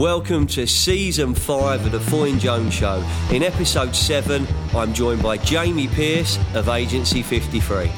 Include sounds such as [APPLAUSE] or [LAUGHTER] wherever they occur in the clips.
Welcome to season five of the Foyne Jones Show. In episode seven, I'm joined by Jamie Pierce of Agency 53.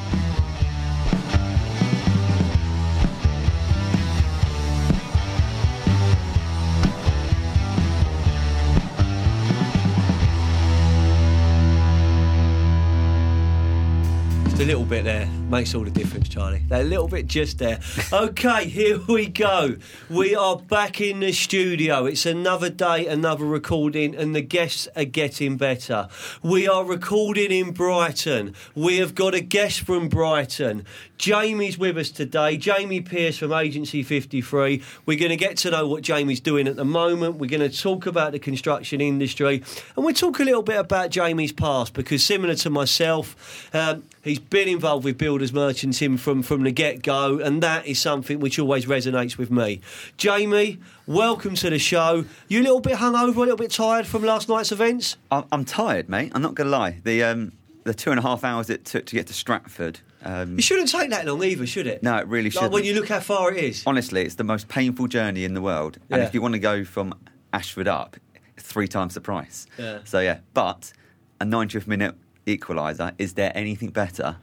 Just a little bit there makes all the difference, Charlie. That little bit just there. [LAUGHS] Okay, here we go. We are back in the studio. It's another day, another recording, and the guests are getting better. We are recording in Brighton. We have got a guest from Brighton. Jamie's with us today. Jamie Pierce from Agency 53. We're going to get to know what Jamie's doing at the moment. We're going to talk about the construction industry, and we'll talk a little bit about Jamie's past because, similar to myself, um, he's been involved with builders merchanting from, from the get go, and that is something which always resonates with me. Jamie, welcome to the show. You a little bit hungover, a little bit tired from last night's events? I'm, I'm tired, mate. I'm not going to lie. The um, the two and a half hours it took to get to Stratford. Um, It shouldn't take that long either, should it? no, it really should. Like when you look how far it is. Honestly, it's the most painful journey in the world. And if you want to go from Ashford up, it's three times the price. Yeah. So yeah, but a 90th minute equaliser. Is there anything better?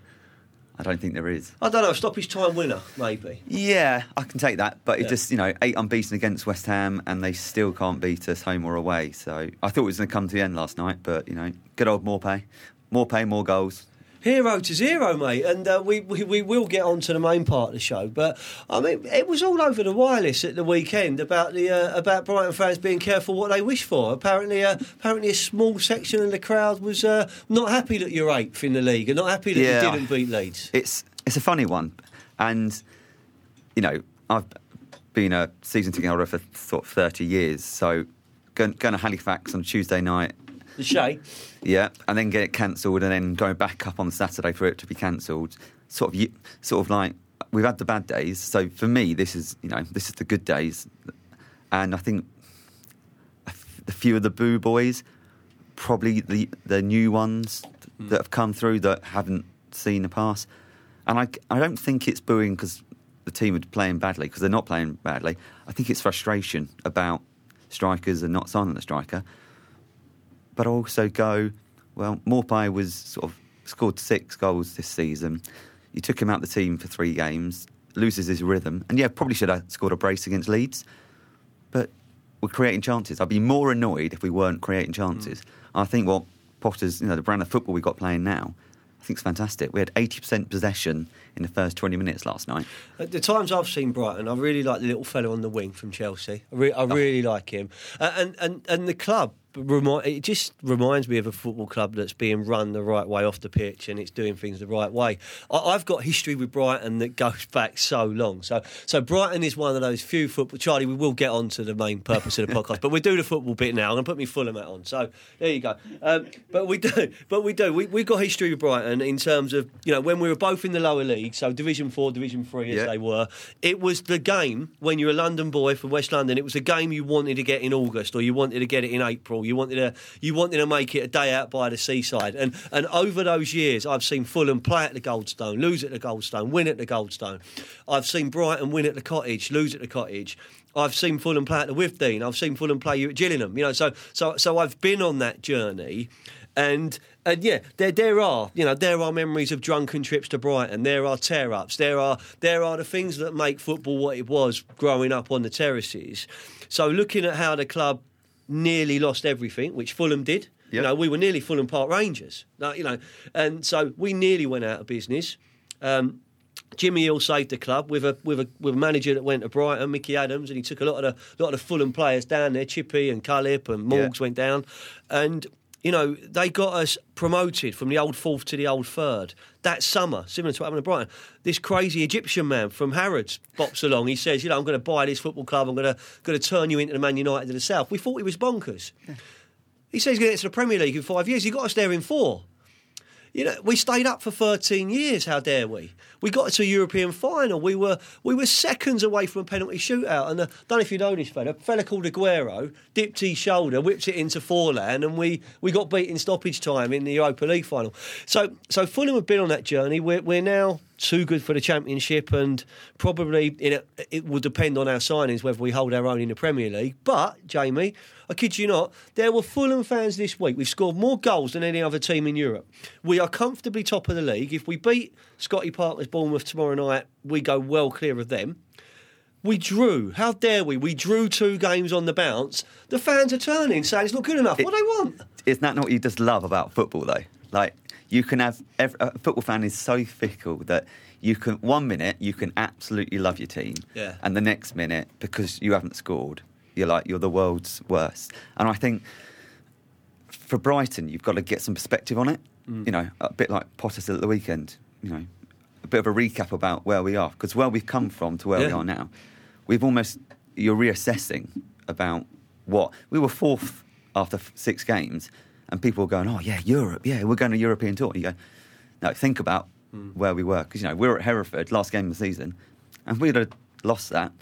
I don't think there is. I don't know, stoppage time winner, maybe. Yeah, I can take that, but it Yeah. just you know eight unbeaten against West Ham, and they still can't beat us home or away. So I thought it was going to come to the end last night, but you know, good old Maupay, more pay, more goals. Hero to zero, mate, and uh, we, we we will get on to the main part of the show. But I mean, it was all over the wireless at the weekend about the uh, about Brighton fans being careful what they wish for. Apparently, uh, apparently, a small section of the crowd was uh, not happy that you're eighth in the league and not happy that Yeah. you didn't beat Leeds. It's it's a funny one, and you know I've been a season ticket holder for sort of thirty years. So going, going to Halifax on Tuesday night, The Shay, yeah, and then get it cancelled, and then going back up on Saturday for it to be cancelled. Sort of sort of like we've had the bad days. So for me, this is you know this is the good days, and I think a few of the boo boys, probably the the new ones mm. that have come through that haven't seen the past. And I, I don't think it's booing because the team are playing badly, because they're not playing badly. I think it's frustration about strikers and not signing the striker. But I also go, well, Maupay was sort of scored six goals this season. You took him out the team for three games, loses his rhythm, and yeah, probably should have scored a brace against Leeds. But we're creating chances. I'd be more annoyed if we weren't creating chances. I think what Potter's, you know, the brand of football we got playing now, I think it's fantastic. We had 80% possession in the first 20 minutes last night. At the times I've seen Brighton, I really like the little fellow on the wing from Chelsea. I, re- Oh. I really like him, uh, and and and the club. Remind, it just reminds me of a football club that's being run the right way off the pitch and it's doing things the right way. I, I've got history with Brighton that goes back so long. So, so Brighton is one of those few football. Charlie, we will get on to the main purpose of the [LAUGHS] podcast, but we do the football bit now. I'm going to put me Fulham hat on. So there you go. Um, but we do, but we do. We, we've got history with Brighton in terms of you know when we were both in the lower league, so Division Four, Division Three, as Yeah. they were. It was the game when you're a London boy from West London. It was a game you wanted to get in August, or you wanted to get it in April. You wanted to you wanted to make it a day out by the seaside. And and over those years, I've seen Fulham play at the Goldstone, lose at the Goldstone, win at the Goldstone. I've seen Brighton win at the Cottage, lose at the Cottage. I've seen Fulham play at the Withdean. I've seen Fulham play you at Gillingham. You know, so so so I've been on that journey. And and yeah, there there are you know there are memories of drunken trips to Brighton. There are tear ups. There are there are the things that make football what it was growing up on the terraces. So looking at how the club nearly lost everything, which Fulham did. You know, we were nearly Fulham Park Rangers. You know, and so we nearly went out of business. Um, Jimmy Hill saved the club with a with a with a manager that went to Brighton, Mickey Adams, and he took a lot of the lot of the Fulham players down there. Chippy and Cullip and Yeah. Morgs went down, and you know they got us promoted from the old fourth to the old third that summer, similar to what happened to Brighton. This crazy Egyptian man from Harrods bops along. He says, "You know, I'm going to buy this football club. I'm going to going to turn you into the Man United of the South." We thought he was bonkers. He says he's going to get to the Premier League in five years. He got us there in four. You know, we stayed up for 13 years. How dare we? We got to a European final. We were we were seconds away from a penalty shootout. And uh, don't know if you know this fella. A fella called Aguero dipped his shoulder, whipped it into Forlán, and we, we got beat in stoppage time in the Europa League final. So so Fulham have been on that journey. We're, we're now too good for the Championship, and probably in a, it will depend on our signings whether we hold our own in the Premier League. But Jamie, I kid you not, there were Fulham fans this week. We've scored more goals than any other team in Europe. We are comfortably top of the league. If we beat Scotty Parker's Bournemouth tomorrow night, we go well clear of them. We drew. How dare we? We drew two games on the bounce. The fans are turning, saying it's not good enough. It- what do they want? Isn't that not what you just love about football, though? Like you can have every, a football fan is so fickle that you can one minute you can absolutely love your team, Yeah. and the next minute because you haven't scored, you're like you're the world's worst. And I think for Brighton, you've got to get some perspective on it. Mm. You know, a bit like Potter said at the weekend. You know, a bit of a recap about where we are because where we've come from to where we are now, we've almost you're reassessing about what we were fourth after f- six games, and people were going, "Oh yeah, Europe, yeah, we're going to European tour." You go, no, think about hmm. where we were because you know we were at Hereford last game of the season, and we'd have lost that.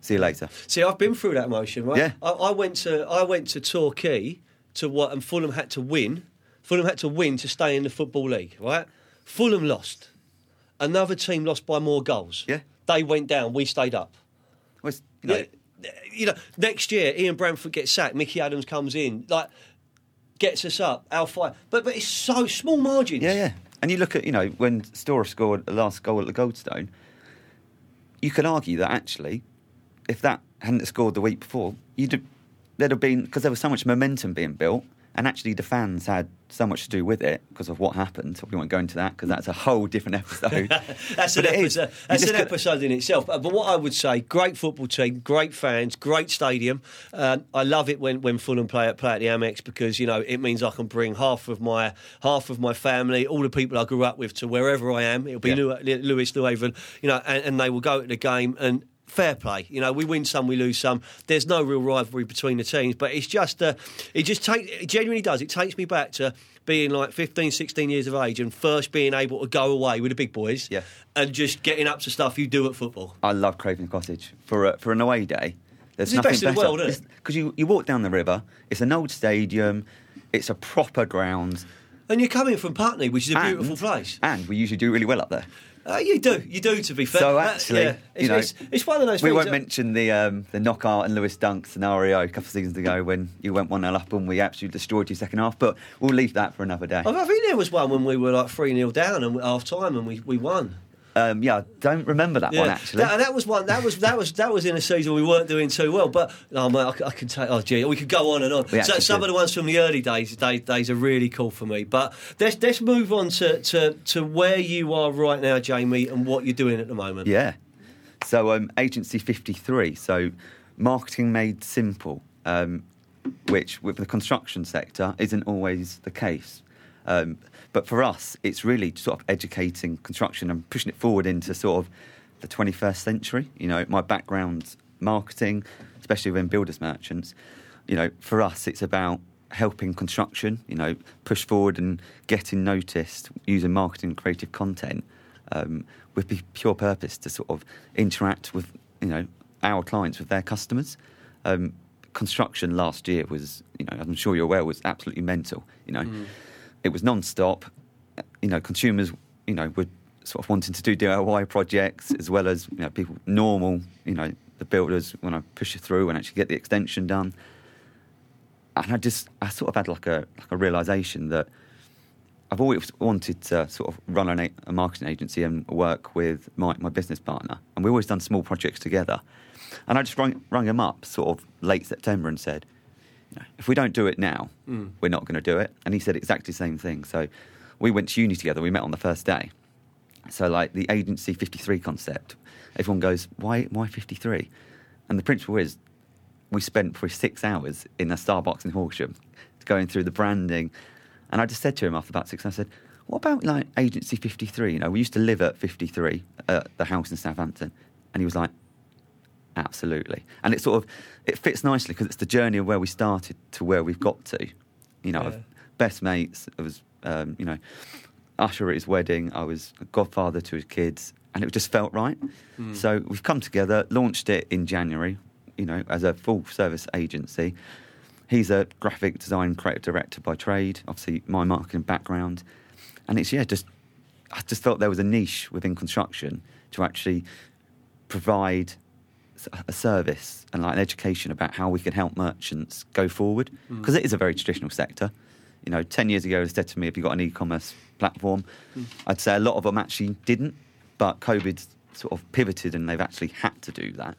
See you later. See, I've been through that motion, right? Yeah. I, I went to I went to Torquay to what, and Fulham had to win. Fulham had to win to stay in the football league, right? Fulham lost. Another team lost by more goals. Yeah. They went down. We stayed up. Well, you know, Yeah, you know, next year Ian Branfoot gets sacked. Mickey Adams comes in, like gets us up. Our fight, but but it's so small margins. Yeah, yeah. And you look at, you know, when Storer scored the last goal at the Goldstone, you could argue that actually, if that hadn't scored the week before, you'd have, there'd have been because there was so much momentum being built, and actually the fans had so much to do with it because of what happened. We won't go into that because that's a whole different episode. [LAUGHS] That's an But is. episode. That's an episode in itself. But, but what I would say, great football team, great fans, great stadium. Um, I love it when, when Fulham play at play at the Amex because you know it means I can bring half of my half of my family, all the people I grew up with, to wherever I am. It'll be Yeah. Lew- Lewes, New Haven, you know, and, and they will go to the game and. Fair play, you know. We win some, we lose some. There's no real rivalry between the teams, but it's just, uh, it just take, it genuinely does. It takes me back to being like 15, 16 years of age and first being able to go away with the big boys Yeah. and just getting up to stuff you do at football. I love Craven Cottage for a, for an away day. There's It's the nothing best in the better world, isn't it? because you, you walk down the river. It's an old stadium. It's a proper ground. And you're coming from Putney, which is a and- beautiful place. and we usually do really well up there. Uh, you do, you do. To be fair, So Uh, actually, yeah, it's, you know, it's, it's one of those. We won't that- mention the um, the knockout and Lewis Dunk scenario a couple of seasons ago when you went one 0 up and we absolutely destroyed you second half. But we'll leave that for another day. I think there was one when we were like three 0 down and half time and we, we won. Um, yeah, I don't remember that one actually. That, that was one. That was that was that was in a season we weren't doing too well. But oh I, I can take. Oh gee, we could go on and on. So, some could. of the ones from the early days, days, days are really cool for me. But let's let's move on to, to to where you are right now, Jamie, and what you're doing at the moment. Yeah. So um, agency 53. So marketing made simple, um, which with the construction sector isn't always the case. Um, but for us, it's really sort of educating construction and pushing it forward into sort of the 21st century. You know, my background's marketing, especially within builders merchants. You know, for us, it's about helping construction. You know, push forward and getting noticed using marketing and creative content um, with the pure purpose to sort of interact with you know our clients with their customers. Um, construction last year was, you know, I'm sure you're aware, was absolutely mental. You know, it was non-stop. You know, consumers, you know, were sort of wanting to do DIY projects as well as you know people normal. You know, the builders want to push it through and actually get the extension done. And I just, I sort of had like a like a realization that I've always wanted to sort of run a- a marketing agency and work with my, my business partner. And we've always done small projects together. And I just rung, rung him up sort of late September and said, if we don't do it now, hmm. we're not going to do it. And he said exactly the same thing. So we went to uni together. We met on the first day. So like the agency 53 concept, everyone goes, why, why 53? And the principle is we spent probably six hours in a Starbucks in Horsham going through the branding. And I just said to him after about six, I said, what about like Agency 53? You know, we used to live at 53 at the house in Southampton. And he was like, absolutely. And it sort of, it fits nicely because it's the journey of where we started to where we've got to. You know, Yeah. Best mates, I was, um, you know, usher at his wedding, I was a godfather to his kids, and it just felt right. So we've come together, launched it in January, you know, as a full service agency. He's a graphic design creative director by trade, obviously my marketing background. And it's, yeah, just I just felt there was a niche within construction to actually provide a service and like an education about how we can help merchants go forward mm. because it is a very traditional sector. You know, ten years ago, they said to me, "Have you got an e-commerce platform?" Mm. I'd say a lot of them actually didn't, but COVID sort of pivoted and they've actually had to do that.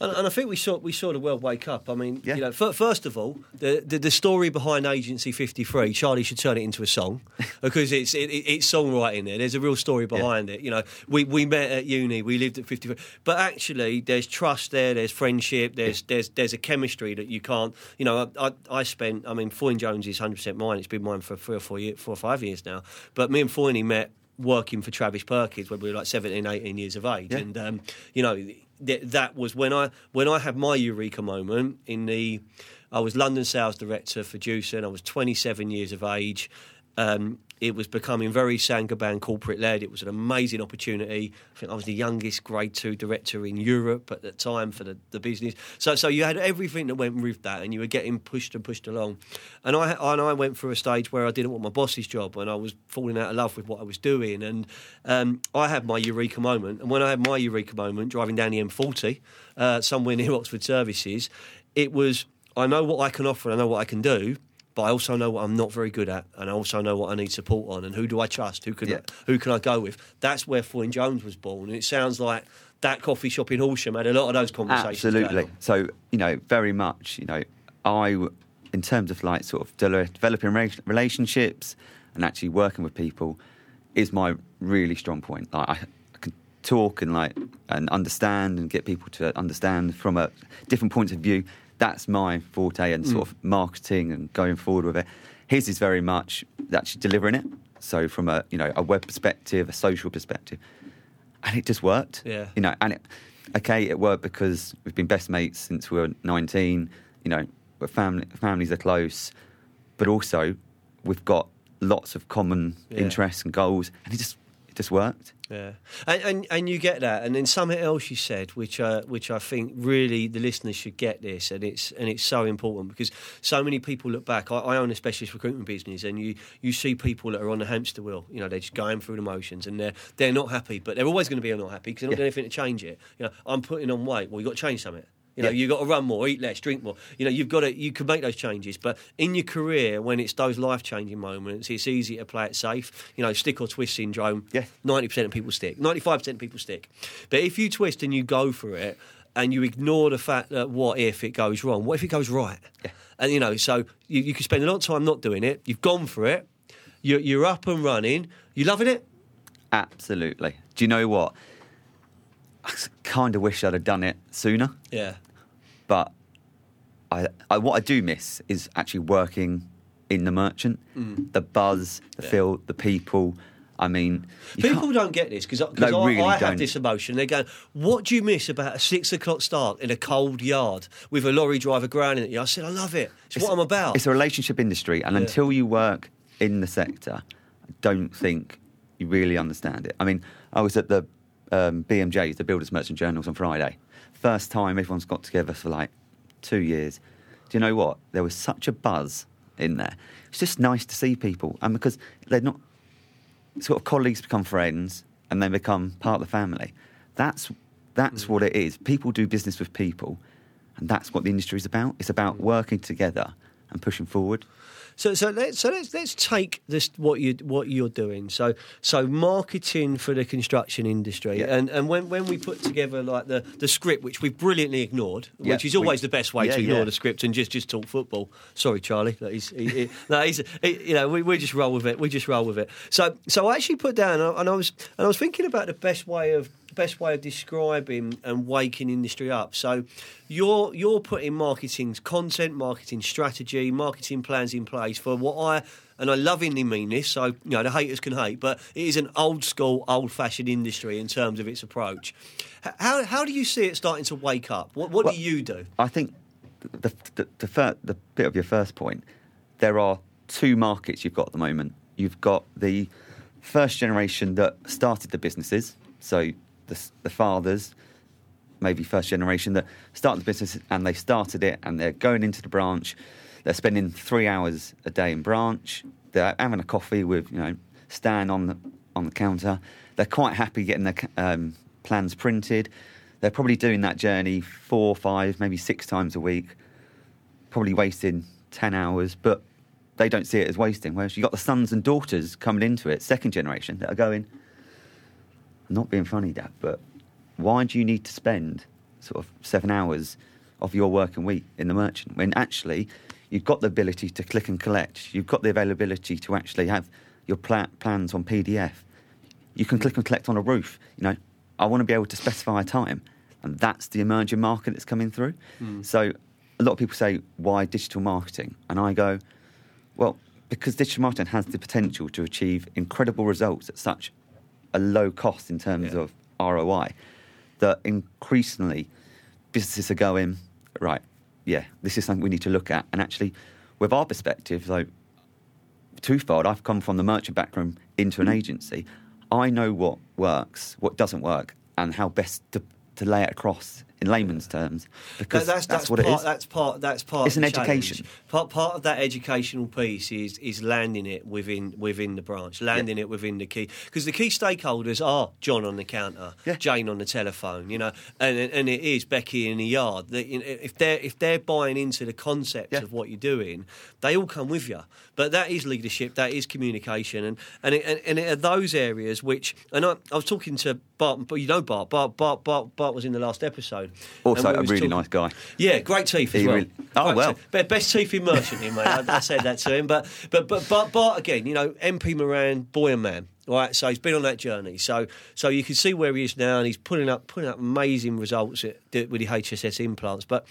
And, and I think we saw we saw the world wake up. I mean, Yeah. you know, fir- first of all, the, the the story behind Agency Fifty Three, Charlie should turn it into a song [LAUGHS] because it's it, it- it's songwriting there. There's a real story behind it. You know, we, we met at uni, we lived at Fifty Three, but actually, there's trust there, there's friendship, there's there's there's a chemistry that you can't. You know, I, I, I spent. I mean, Foyne Jones is hundred percent mine. It's been mine for three or four years, four or five years now. But me and Foyne met working for Travis Perkins when we were like 17, 18 years of age, Yeah. and um, you know that was when I when I had my eureka moment in the. I was London sales director for Jewson. I was 27 years of age. Um, it was becoming very Saint-Gobain corporate led. It was an amazing opportunity. I think I was the youngest grade two director in Europe at the time for the, the business. So, so you had everything that went with that, and you were getting pushed and pushed along. And I and I went through a stage where I didn't want my boss's job, and I was falling out of love with what I was doing. And um, I had my eureka moment. And when I had my eureka moment, driving down the M40 uh, somewhere [LAUGHS] near Oxford Services, it was I know what I can offer, and I know what I can do but I also know what I'm not very good at, and I also know what I need support on, and who do I trust? Who can Yeah. who can I go with? That's where Foyne Jones was born, and it sounds like that coffee shop in Horsham had a lot of those conversations. Absolutely. So you know, very much. You know, I, in terms of like sort of developing relationships and actually working with people, is my really strong point. Like I, I can talk and like and understand and get people to understand from a different points of view. That's my forte and sort hmm. of marketing and going forward with it. His is very much actually delivering it. So from a you know a web perspective, a social perspective, and it just worked. Yeah. You know, and it, okay, it worked because we've been best mates since we were 19. You know, we're family, families are close, but also we've got lots of common Yeah. interests and goals, and it just it just worked. Yeah, and, and and you get that, and then something else you said, which uh, which I think really the listeners should get this, and it's and it's so important because so many people look back. I, I own a specialist recruitment business, and you you see people that are on the hamster wheel. You know, they're just going through the motions, and they're they're not happy, but they're always going to be not happy because they're not Yeah. doing anything to change it. You know, I'm putting on weight. Well, you have got to change something. You know, Yeah. you've got to run more, eat less, drink more. You know, you've got to, you can make those changes. But in your career, when it's those life changing moments, it's easy to play it safe. You know, stick or twist syndrome. Yeah. 90% of people stick, 95% of people stick. But if you twist and you go for it and you ignore the fact that what if it goes wrong? What if it goes right? Yeah. And, you know, so you, you can spend a lot of time not doing it. You've gone for it. You're, you're up and running. You loving it? Absolutely. Do you know what? I kind of wish I'd have done it sooner, Yeah. But I, I what I do miss is actually working in the merchant, the buzz, the Mm. Yeah. feel, the people. I mean, People don't get this because I, really I have this emotion. They go, "What do you miss about a six o'clock start in a cold yard with a lorry driver growling at you?" I said, "I love it. It's, what I'm about." It's a relationship industry, and Yeah. until you work in the sector, I don't think you really understand it. I mean, I was at the um, BMJs, the Builders Merchant Journals, on Friday. First time everyone's got together for like two years. Do you know what? There was such a buzz in there. It's just nice to see people, and because they're not sort of colleagues become friends and they become part of the family. That's that's hmm. what it is. People do business with people, and that's what the industry is about. It's about working together and pushing forward. So, so let's so let's let's take this what you what you're doing. So, so marketing for the construction industry, Yeah. and and when, when we put together like the, the script, which we've brilliantly ignored, Yeah, which is always we- the best way yeah, to ignore the script and just just talk football. Sorry, Charlie, that he's, he, he, [LAUGHS] no, he's he, you know we, we just roll with it. We just roll with it. So so I actually put down and I was and I was thinking about the best way of best way of describing and waking industry up. So you're you're putting marketing's content, marketing strategy, marketing plans in place for what I and I lovingly mean this. So you know the haters can hate, but it is an old school, old fashioned industry in terms of its approach. How how do you see it starting to wake up? What what Well- do you do? I think the the, the, fir- the bit of your first point, there are two markets you've got at the moment. You've got the first generation that started the businesses, so the, the fathers, maybe first generation that started the business and they started it and they're going into the branch. They're spending three hours a day in branch. They're having a coffee with you know Stan on the on the counter. They're quite happy getting their um, plans printed. They're probably doing that journey four, five, maybe six times a week, probably wasting 10 hours, but they don't see it as wasting. Whereas you've got the sons and daughters coming into it, second generation, that are going, not being funny, Dad, but why do you need to spend sort of seven hours of your working week in the merchant when actually you've got the ability to click and collect, you've got the availability to actually have your pla- plans on PDF, you can click and collect on a roof. You know, I want to be able to specify a time, and that's the emerging market that's coming through. Hmm. So a lot of people say, why digital marketing? And I go, well, because digital marketing has the potential to achieve incredible results at such a low cost in terms Yeah. of ROI that increasingly businesses are going, right, yeah, this is something we need to look at. And actually, with our perspective, though, twofold, I've come from the merchant background into an mm. agency. I know what works, what doesn't work, and how best to, to lay it across in layman's terms. Because That- that's, what part, it is. That's part. That's part. It's of an education. Part part of that educational piece is is landing it within within the branch, landing it within the key because the key stakeholders are John on the counter, Yeah. Jane on the telephone, you know, and and it is Becky in the yard. That if they're if they're buying into the concept Yeah. of what you're doing, they all come with you. But that is leadership, that is communication, and and it, and, and it are those areas which. And I, I was talking to Bart, but you know Bart, Bart, Bart, Bart, Bart was in the last episode. [LAUGHS] Also, a really talking- nice guy. yeah, great teeth as He well. really- Oh, Great well. teeth. Be- best teeth in merchanting, mate. I, I said that to him, but but but but Bart again, you know, MP Moran, boy and man. Right, so he's been on that journey. So so you can see where he is now, and he's putting up putting up amazing results at, with the HSS implants. But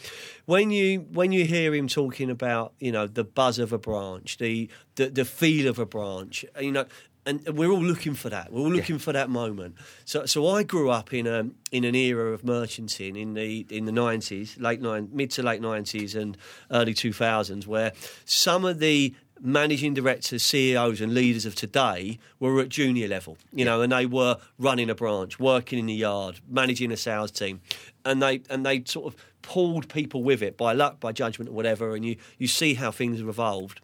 when you when you hear him talking about you know the buzz of a branch, the the, the feel of a branch, you know. And we're all looking for that. We're all looking for that moment. So, so I grew up in a in an era of merchanting in the in the nineties, late nine, mid to late nineties, and early two thousands, where some of the managing directors, CEOs, and leaders of today were at junior level, you know, and they were running a branch, working in the yard, managing a sales team, and they and they sort of pulled people with it by luck, by judgment, or whatever. And you you see how things have evolved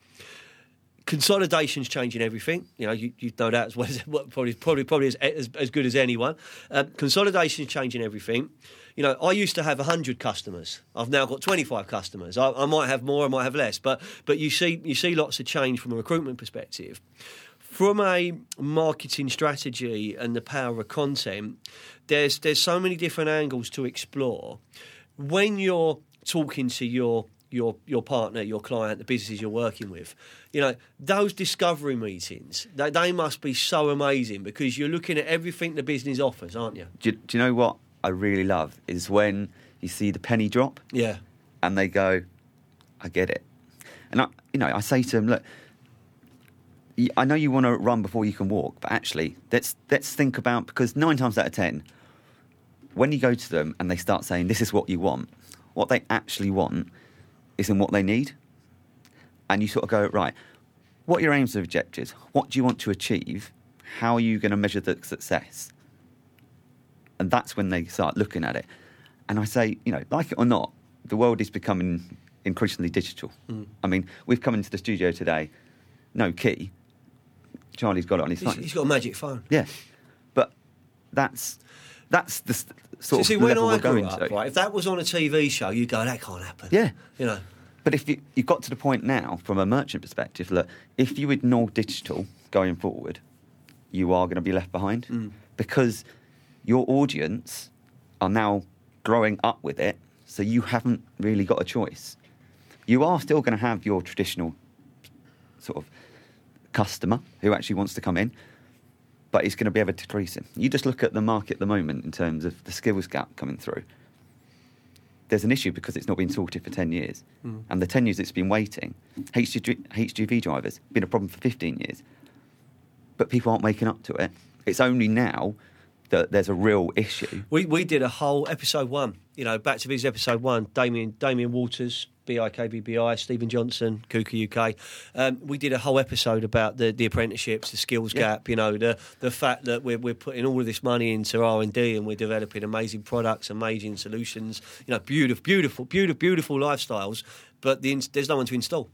consolidation's changing everything. You know, you, you know that as well as [LAUGHS] probably probably probably as, as, as good as anyone. Um, consolidation's changing everything. You know, I used to have hundred customers. I've now got twenty five customers. I, I might have more, I might have less, but but you see you see lots of change from a recruitment perspective. From a marketing strategy and the power of content, there's there's so many different angles to explore. When you're talking to your your your partner, your client, the businesses you're working with. You know, those discovery meetings, they, they must be so amazing because you're looking at everything the business offers, aren't you? Do, you- do you know what I really love is when you see the penny drop Yeah. and they go, "I get it," and I, you know, I say to them, "Look, I know you want to run before you can walk, but actually, let's let's think about because nine times out of ten, when you go to them and they start saying this is what you want, what they actually want isn't what they need, and you sort of go right. What are your aims and objectives? What do you want to achieve? How are you going to measure the success? And that's when they start looking at it. And I say, you know, like it or not, the world is becoming increasingly digital. Mm. I mean, we've come into the studio today, no key. Charlie's got it on his He's, phone. he's got a magic phone. Yeah, but that's that's the So sort see, of when level I we're grew going up, to. right, if that was on a TV show, you'd go, that can't happen. Yeah. You know. But if you, you've got to the point now, from a merchant perspective, look, if you ignore digital going forward, you are going to be left behind Mm. because your audience are now growing up with it, so you haven't really got a choice. You are still going to have your traditional sort of customer who actually wants to come in, but it's going to be ever decreasing. You just look at the market at the moment in terms of the skills gap coming through. There's an issue because it's not been sorted for 10 years. Mm. And the 10 years it's been waiting, HGV, HGV drivers, been a problem for 15 years. But people aren't waking up to it. It's only now that there's a real issue. We we did a whole episode one. You know, back to business episode one. Damien Damien Walters, BIKBBI, Stephen Johnson, Kuka UK. Um, we did a whole episode about the, the apprenticeships, the skills Yeah. gap. You know, the the fact that we're we're putting all of this money into R and D and we're developing amazing products, amazing solutions. You know, beautiful, beautiful, beautiful, beautiful lifestyles. But the, there's no one to install,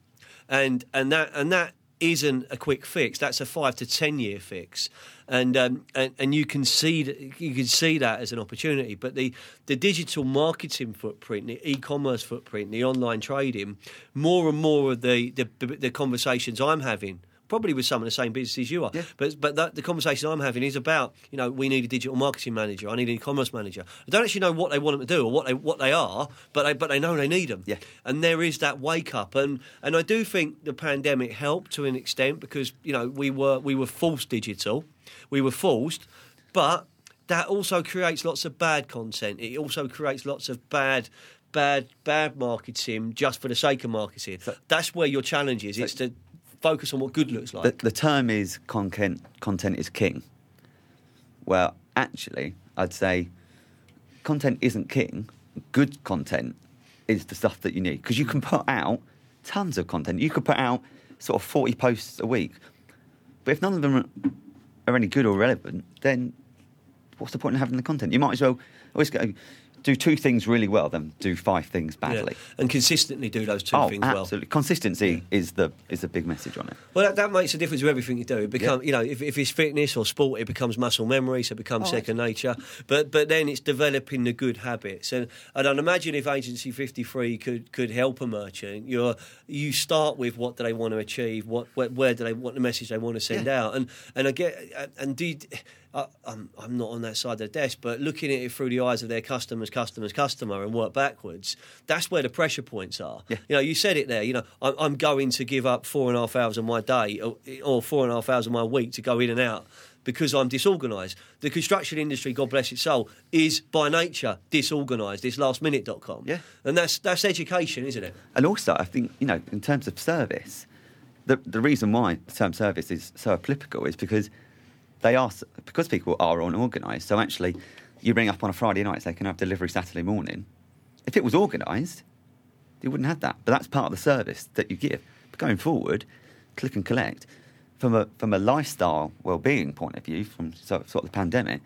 and and that and that isn't a quick fix. That's a five to ten year fix, and um, and, and you can see that, you can see that as an opportunity. But the the digital marketing footprint, the e-commerce footprint, the online trading, more and more of the the, the conversations I'm having probably with some of the same businesses you are. Yeah. But but that, the conversation I'm having is about you know we need a digital marketing manager. I need an e-commerce manager. I don't actually know what they want them to do or what they what they are, but they but they know they need them. Yeah. And there is that wake up, and and I do think the pandemic helped to an extent because you know we were we were forced digital, we were forced, but that also creates lots of bad content. It also creates lots of bad bad bad marketing just for the sake of marketing. That's where your challenge is. It's to focus on what good looks like. The, the term is content. Content is king. Well, actually, I'd say content isn't king. Good content is the stuff that you need because you can put out tons of content. You could put out sort of forty posts a week, but if none of them are, are any good or relevant, then what's the point in having the content? You might as well always go do two things really well, then do five things badly. Yeah. And consistently do those two oh, things absolutely. well. Absolutely. Consistency is the is the big message on it. Well, that, that makes a difference with everything you do. It become, you know, if, if it's fitness or sport, it becomes muscle memory, so it becomes Oh, second nature. But but then it's developing the good habits. And and I'd imagine if Agency Fifty Three could could help a merchant, you you start with what do they want to achieve, what where, where do they what the message they want to send Yeah. out, and and I get and do. I, I'm, I'm not on that side of the desk, but looking at it through the eyes of their customers, customers, customer, and work backwards, that's where the pressure points are. Yeah. You know, you said it there. You know, I'm, I'm going to give up four and a half hours of my day or, or four and a half hours of my week to go in and out because I'm disorganised. The construction industry, God bless its soul, is by nature disorganised. It's lastminute.com. Yeah. And that's that's education, isn't it? And also, I think, you know, in terms of service, the, the reason why the term service is so applicable is because they are, because people are unorganised. So actually, you bring up on a Friday night, say, can have delivery Saturday morning? If it was organised, you wouldn't have that. But that's part of the service that you give. But going forward, click and collect, from a, from a lifestyle well-being point of view, from sort of the pandemic,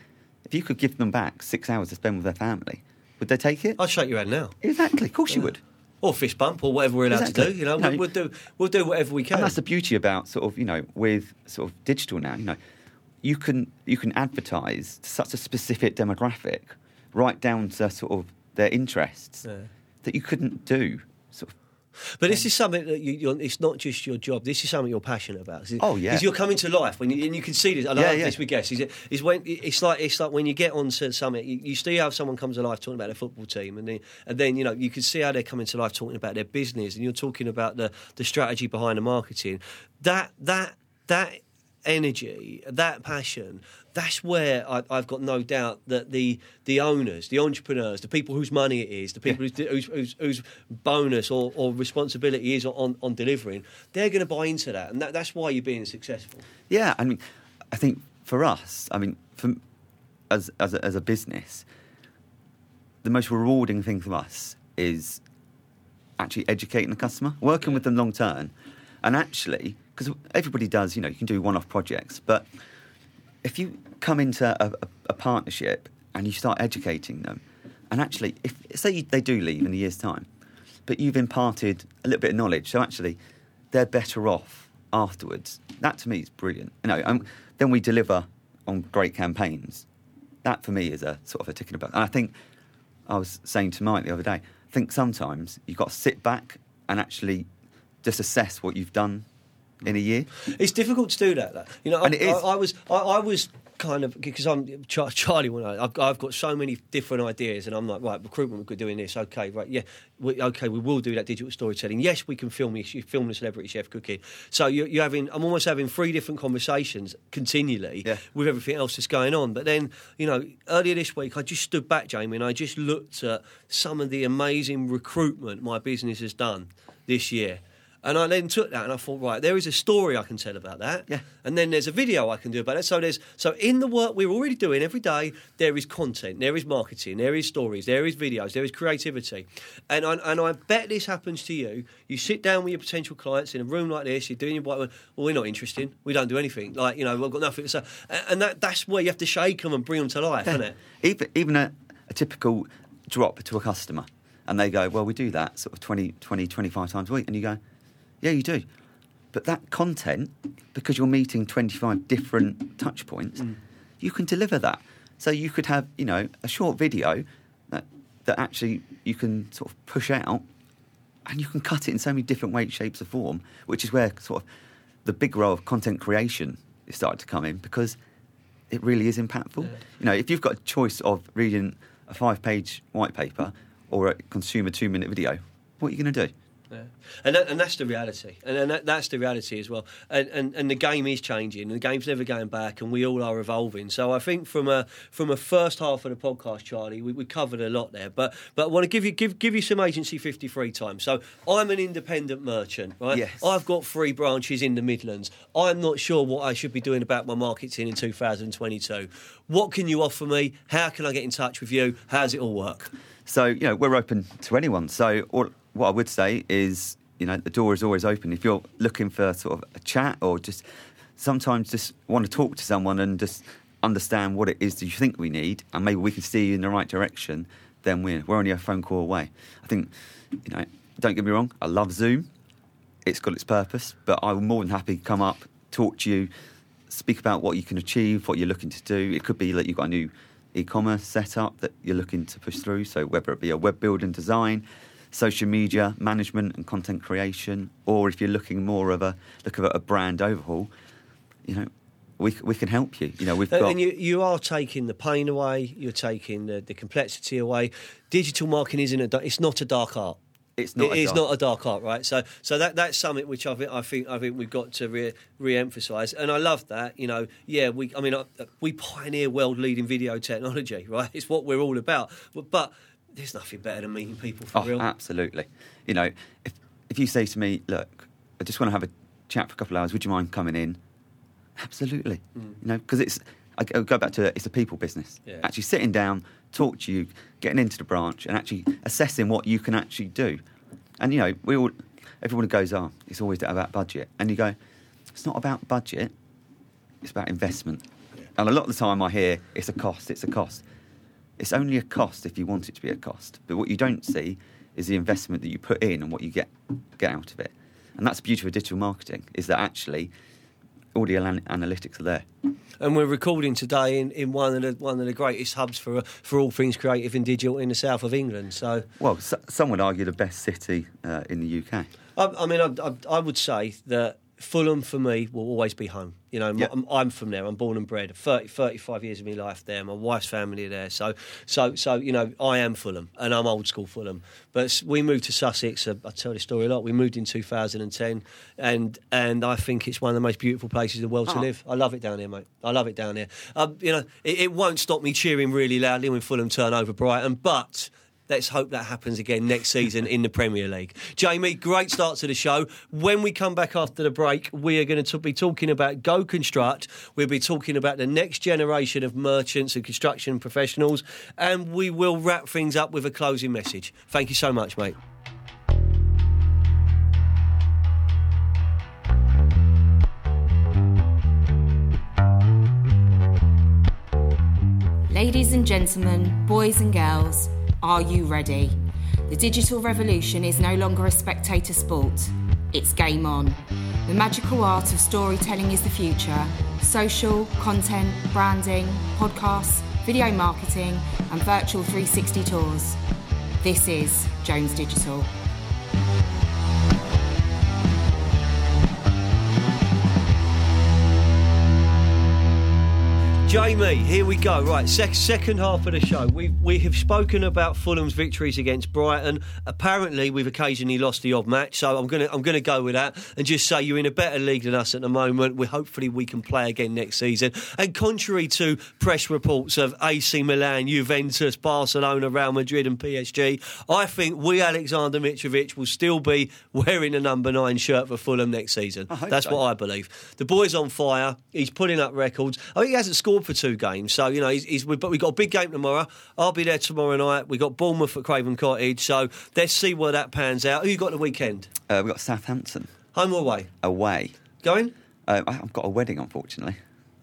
if you could give them back six hours to spend with their family, would they take it? I'll shake your hand now. Exactly, of course you would. Or fist bump, or whatever we're allowed to do. You know, No, we'll, we'll do we'll do whatever we can. And that's the beauty about sort of you know with sort of digital now. You know, you can you can advertise to such a specific demographic, right down to sort of their interests Yeah. that you couldn't do. Sort of, But this um, is something that you, you're, it's not just your job. This is something you're passionate about. Oh, yeah. because you're coming to life when you, and you can see this. I love Yeah, this with guests. Is, it, is when it's like it's like when you get onto something, you, you see how someone comes to life talking about their football team, and then and then you know you can see how they're coming to life talking about their business, and you're talking about the the strategy behind the marketing. That that that energy, that passion, that's where I, I've got no doubt that the the owners, the entrepreneurs, the people whose money it is, the people whose, whose, whose, whose bonus or, or responsibility is on, on delivering, they're going to buy into that, and that, that's why you're being successful. yeah, I mean, I think for us, I mean, for, as as a, as a business, the most rewarding thing for us is actually educating the customer, working with them long term, and actually, because everybody does, you know, you can do one-off projects, but if you come into a, a, a partnership and you start educating them, and actually, if say they do leave in a year's time, but you've imparted a little bit of knowledge, so actually, they're better off afterwards. That to me is brilliant. You know, um, then we deliver on great campaigns. That for me is a sort of a tick in the box. And I think I was saying to Mike the other day, I think sometimes you've got to sit back and actually just assess what you've done in a year. It's difficult to do that. Though. You know, I, And it is. I, I was I, I was kind of because I'm Charlie. When I, I've, I've got so many different ideas, and I'm like, right, recruitment, we're doing this. Okay, right, yeah, we, okay, we will do that digital storytelling. Yes, we can film this, film the celebrity chef cooking. So you're, you're having, I'm almost having three different conversations continually Yeah. with everything else that's going on. But then, you know, earlier this week, I just stood back, Jamie, and I just looked at some of the amazing recruitment my business has done this year. And I then took that and I thought, right, there is a story I can tell about that. Yeah. And then there's a video I can do about it. So there's so in the work we're already doing every day, there is content, there is marketing, there is stories, there is videos, there is creativity. And I, and I bet this happens to you. You sit down with your potential clients in a room like this, you're doing your well, we're not interested. We don't do anything. Like, you know, we've got nothing to say. And that, that's where you have to shake them and bring them to life, isn't it? Even, even a, a typical drop to a customer, and they go, Well, we do that sort of 20, 20, 25 times a week. And you go, Yeah, you do. But that content, because you're meeting 25 different touch points, Mm. you can deliver that. So you could have, you know, a short video that, that actually you can sort of push out and you can cut it in so many different ways, shapes, or form, which is where sort of the big role of content creation is starting to come in because it really is impactful. Yeah. You know, if you've got a choice of reading a five page white paper or a consumer two minute video, what are you going to do? Yeah. And that, and that's the reality, and, and that, that's the reality as well. And, and and the game is changing, and the game's never going back, and we all are evolving. So I think from a from a first half of the podcast, Charlie, we, we covered a lot there. But but I want to give you give give you some agency fifty three time. So I'm an independent merchant, right? Yes. I've got three branches in the Midlands. I'm not sure what I should be doing about my marketing in 2022. What can you offer me? How can I get in touch with you? How does it all work? So, you know, we're open to anyone. So, all, what I would say is, you know, the door is always open. If you're looking for sort of a chat or just sometimes just want to talk to someone and just understand what it is that you think we need, and maybe we can steer you in the right direction, then we're, we're only a phone call away. I think, you know, don't get me wrong, I love Zoom. It's got its purpose, but I'm more than happy to come up, talk to you, speak about what you can achieve, what you're looking to do. It could be that you've got a new e-commerce setup that you're looking to push through. So whether it be a web building design, social media management and content creation, or if you're looking more of a look at a brand overhaul, you know, we we can help you. You know, we've Uh, got And you, you are taking the pain away. You're taking the, the complexity away. Digital marketing isn't a. It's not a dark art. it's not It a is dark- not a dark art, right? So, so that that's something which I think I think I think we've got to re, re-emphasize, and I love that. You know, yeah, we I mean uh, we pioneer world-leading video technology, [LAUGHS] right? It's what we're all about. But, but there's nothing better than meeting people for Oh, real. absolutely. You know, if if you say to me, look, I just want to have a chat for a couple of hours. Would you mind coming in? Absolutely. Mm. You know, because it's I go back to it, it's a people business. Yeah. Actually sitting down, talk to you, getting into the branch, and actually assessing what you can actually do. And you know, we all everyone goes, oh, it's always about budget, and you go, it's not about budget. It's about investment. And a lot of the time, I hear it's a cost. It's a cost. It's only a cost if you want it to be a cost. But what you don't see is the investment that you put in and what you get get out of it. And that's the beauty of digital marketing is that actually all the ana- analytics are there. And we're recording today in, in one of the one of the greatest hubs for for all things creative and digital in the south of England. So. Well, s some would argue the best city uh, in the UK. I, I mean, I, I, I would say that Fulham for me will always be home. You know, Yeah. I'm, I'm from there. I'm born and bred. 30, 35 years of my life there. My wife's family are there. So, so, so you know, I am Fulham, and I'm old school Fulham. But we moved to Sussex. Uh, I tell the story a lot. We moved in 2010, and and I think it's one of the most beautiful places in the world to Oh. live. I love it down here, mate. I love it down here. Um, you know, it, it won't stop me cheering really loudly when Fulham turn over Brighton, but. Let's hope that happens again next season in the Premier League. Jamie, great start to the show. When we come back after the break, we are going to be talking about Go Construct. We'll be talking about the next generation of merchants and construction professionals, and we will wrap things up with a closing message. Thank you so much, mate. Ladies and gentlemen, boys and girls, are you ready? The digital revolution is no longer a spectator sport, it's game on. The magical art of storytelling is the future. Social, content, branding, podcasts, video marketing, and virtual 360 tours. This is Jones Digital. Jamie, here we go. Right, sec- second half of the show. We we have spoken about Fulham's victories against Brighton. Apparently, we've occasionally lost the odd match, so I'm gonna I'm gonna go with that and just say you're in a better league than us at the moment. We hopefully we can play again next season. And contrary to press reports of AC Milan, Juventus, Barcelona, Real Madrid, and PSG, I think we Alexander Mitrovic will still be wearing a number nine shirt for Fulham next season. That's so. what I believe. The boy's on fire. He's putting up records. I think he hasn't scored for two games, so you know he's. he's but we've got a big game tomorrow. I'll be there tomorrow night. We have got Bournemouth at Craven Cottage, so let's see where that pans out. Who you got the weekend? Uh, we've got Southampton Home or away? away. Going? Uh, I- I've got a wedding, unfortunately.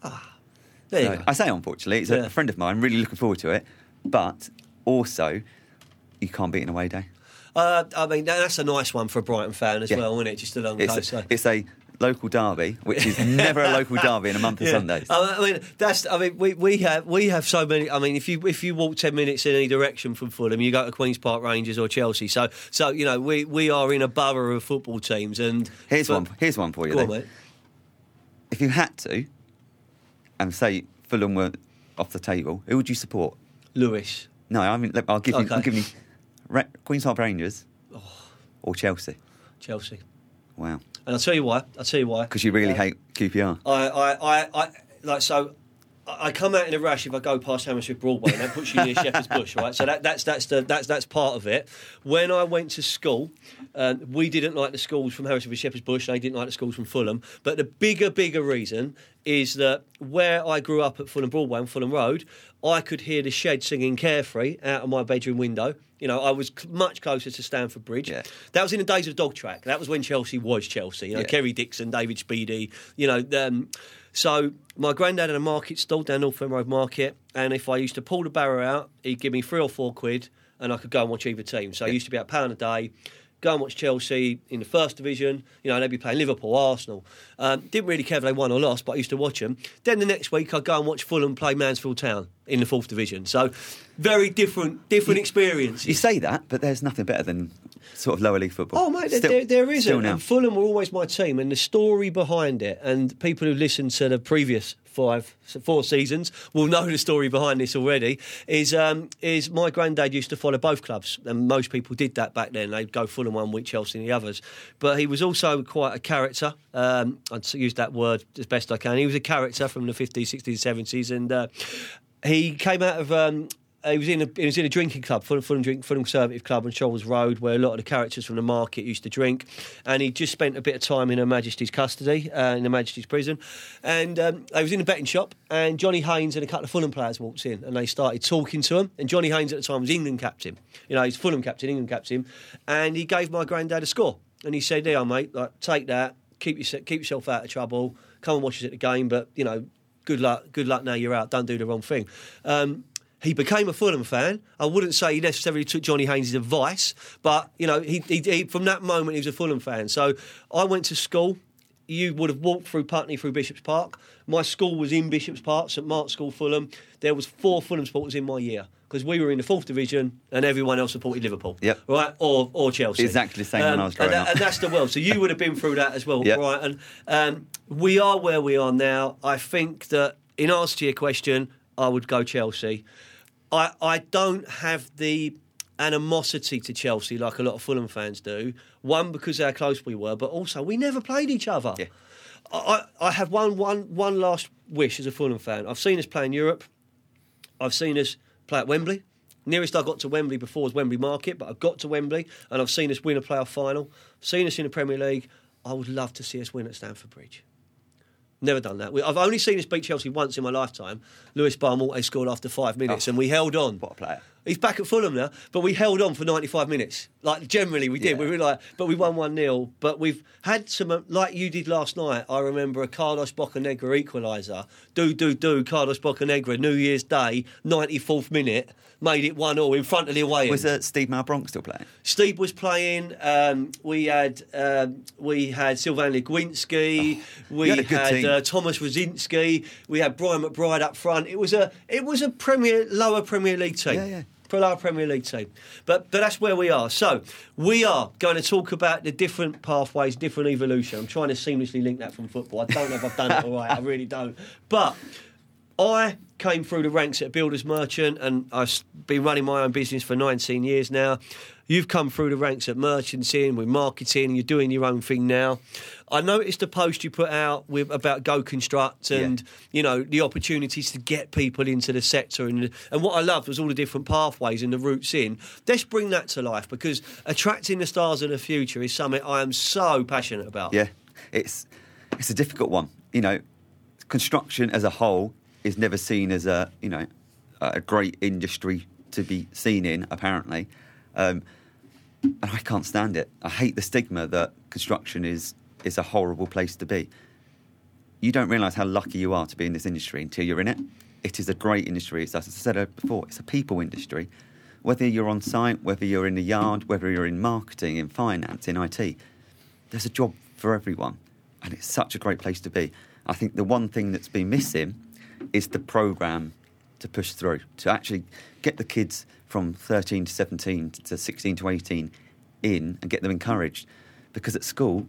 Ah, There you go. I say unfortunately, it's Yeah. a friend of mine. Really looking forward to it, but also you can't beat an away day. Uh, I mean, that's a nice one for a Brighton fan as Yeah. well, isn't it? Just along the It's coast. a, so- it's a local derby, which is [LAUGHS] never a local derby in a month of Yeah. Sundays. I mean, that's. I mean, we, we have we have so many. I mean, if you if you walk ten minutes in any direction from Fulham, you go to Queens Park Rangers or Chelsea. So so you know we, we are in a borough of football teams. And Here's but- one. Here's one for you. On, mate. If you had to, and say Fulham were off the table, who would you support? Lewes. No, I mean, I'll give you. I'll give you Queens Park Rangers oh. or Chelsea. Chelsea. Wow, And I'll tell you why. I'll tell you why. because you really Uh, hate QPR. I, I, I, I like so. I come out in a rush if I go past Hammersmith Broadway, and that puts you near Shepherd's [LAUGHS] Bush, right? So that, that's that's the, that's that's part of it. When I went to school, um, we didn't like the schools from Hammersmith and Shepherd's Bush. and They didn't like the schools from Fulham. But the bigger, bigger reason is that where I grew up at Fulham Broadway and Fulham Road, I could hear the shed singing "Carefree" out of my bedroom window. You know, I was c- much closer to Stamford Bridge. Yeah. That was in the days of dog track. That was when Chelsea was Chelsea. You know, Yeah. Kerry Dixon, David Speedie. You know, um, so my granddad had a market stall down North Road Market, and if I used to pull the barrow out, he'd give me three or four quid, and I could go and watch either team. So I used to be at a pound a day. Go and watch Chelsea in the first division. You know, they'd be playing Liverpool, Arsenal. Um, didn't really care if they won or lost, but I used to watch them. Then the next week, I'd go and watch Fulham play Mansfield Town in the fourth division. So, very different, different experience. You say that, but there's nothing better than sort of lower league football. Oh, mate, there- Still- there, there isn't. Still now. And Fulham were always my team, and the story behind it, and people who listened to the previous five, four seasons will know the story behind this already. Is um, is my granddad used to follow both clubs, and most people did that back then. They'd go full Fulham one week, Chelsea the others. But he was also quite a character. Um, I'd use that word as best I can. He was a character from the 50s, 60s, 70s, and uh, he came out of. Um, he was in a he was in a drinking club, Fulham, Fulham Drink Fulham Conservative Club on Charles Road, where a lot of the characters from the market used to drink. And he just spent a bit of time in Her Majesty's custody, uh, in Her Majesty's prison. And um, I was in a betting shop, and Johnny Haynes and a couple of Fulham players walked in, and they started talking to him. And Johnny Haynes at the time was England captain. You know, he's Fulham captain, England captain, and he gave my granddad a score. And he said, "There, mate, like take that, keep your, keep yourself out of trouble, come and watch us at the game, but you know." Good luck. Good luck. Now you're out. Don't do the wrong thing. Um, he became a Fulham fan. I wouldn't say he necessarily took Johnny Haynes' advice, but you know, he, he, he from that moment he was a Fulham fan. So I went to school. You would have walked through Putney through Bishop's Park. My school was in Bishop's Park, St Mark's School, Fulham. There was four Fulham supporters in my year because we were in the fourth division and everyone else supported Liverpool. Yep. Right, or or Chelsea. Exactly the same when I was and, growing that- up. and that's the world. So you would have been through that as well, Yep. right? And um, we are where we are now. I think that in answer to your question, I would go Chelsea. I I don't have the animosity to Chelsea like a lot of Fulham fans do. One because of how close we were, but also we never played each other. Yeah. I, I I have one, one, one last wish as a Fulham fan. I've seen us play in Europe. I've seen us play at Wembley. Nearest I got to Wembley before was Wembley Market, but I've got to Wembley and I've seen us win a playoff final. Seen us in the Premier League. I would love to see us win at Stamford Bridge. Never done that. We, I've only seen us beat Chelsea once in my lifetime. Luis Boa Morte scored after five minutes, Oh. and we held on. What a player. He's back at Fulham now, but we held on for 95 minutes. Like generally we did. Yeah. We were like, but we won one 0 But we've had some uh, like you did last night. I remember a Carlos Bocanegra equaliser. Do do do. Carlos Bocanegra New Year's Day, 94th minute, made it one 0 in front of the away. Was uh, Steve Malbranque still playing? Steve was playing. Um, we had um, we had Sylvain Legwinski. we had had uh, Thomas Radzinski. We had Brian McBride up front. It was a it was a Premier lower Premier League team. Yeah, yeah. For our Premier League team, but but that's where we are. So we are going to talk about the different pathways, different evolution. I'm trying to seamlessly link that from football. I don't know if I've done it all right. I really don't. But I came through the ranks at a Builders Merchant and I've been running my own business for 19 years now. You've come through the ranks at merchanting with marketing and you're doing your own thing now. I noticed the post you put out with about Go Construct and Yeah. you know the opportunities to get people into the sector and and what I loved was all the different pathways and the routes in. Let's bring that to life because attracting the stars of the future is something I am so passionate about. Yeah, it's it's a difficult one. You know, construction as a whole is never seen as a you know a great industry to be seen in. Apparently, um, and I can't stand it. I hate the stigma that construction is is a horrible place to be. You don't realise how lucky you are to be in this industry until you're in it. It is a great industry. It's, as I said before, it's a people industry. Whether you're on site, whether you're in the yard, whether you're in marketing, in finance, in IT, there's a job for everyone. and it's such a great place to be. I think the one thing that's been missing is the program to push through to actually get the kids from 13 to 17 to 16 to 18 in and get them encouraged. Because at school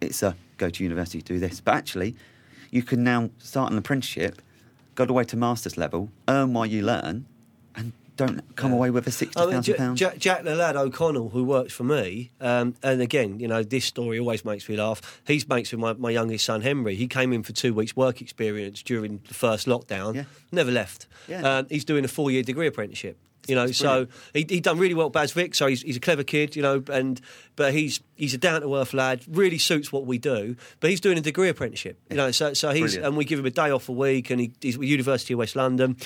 it's a go to university do this. But actually you can now start an apprenticeship go the way to master's level earn while you learn and don't come Yeah. away with a sixty I mean, J- pounds. Jack, Jack the lad O'Connell, who works for me, um, and again, you know, this story always makes me laugh. He's mates with my, my youngest son Henry. He came in for two weeks' work experience during the first lockdown. Yeah. Never left. Yeah. Um, he's doing a four-year degree apprenticeship. You know, so he he done really well at Basvic. So he's, he's a clever kid, you know, and but he's he's a down to earth lad. Really suits what we do. But he's doing a degree apprenticeship, you know. So so he's Brilliant. and we give him a day off a week, and he, he's at University of West London,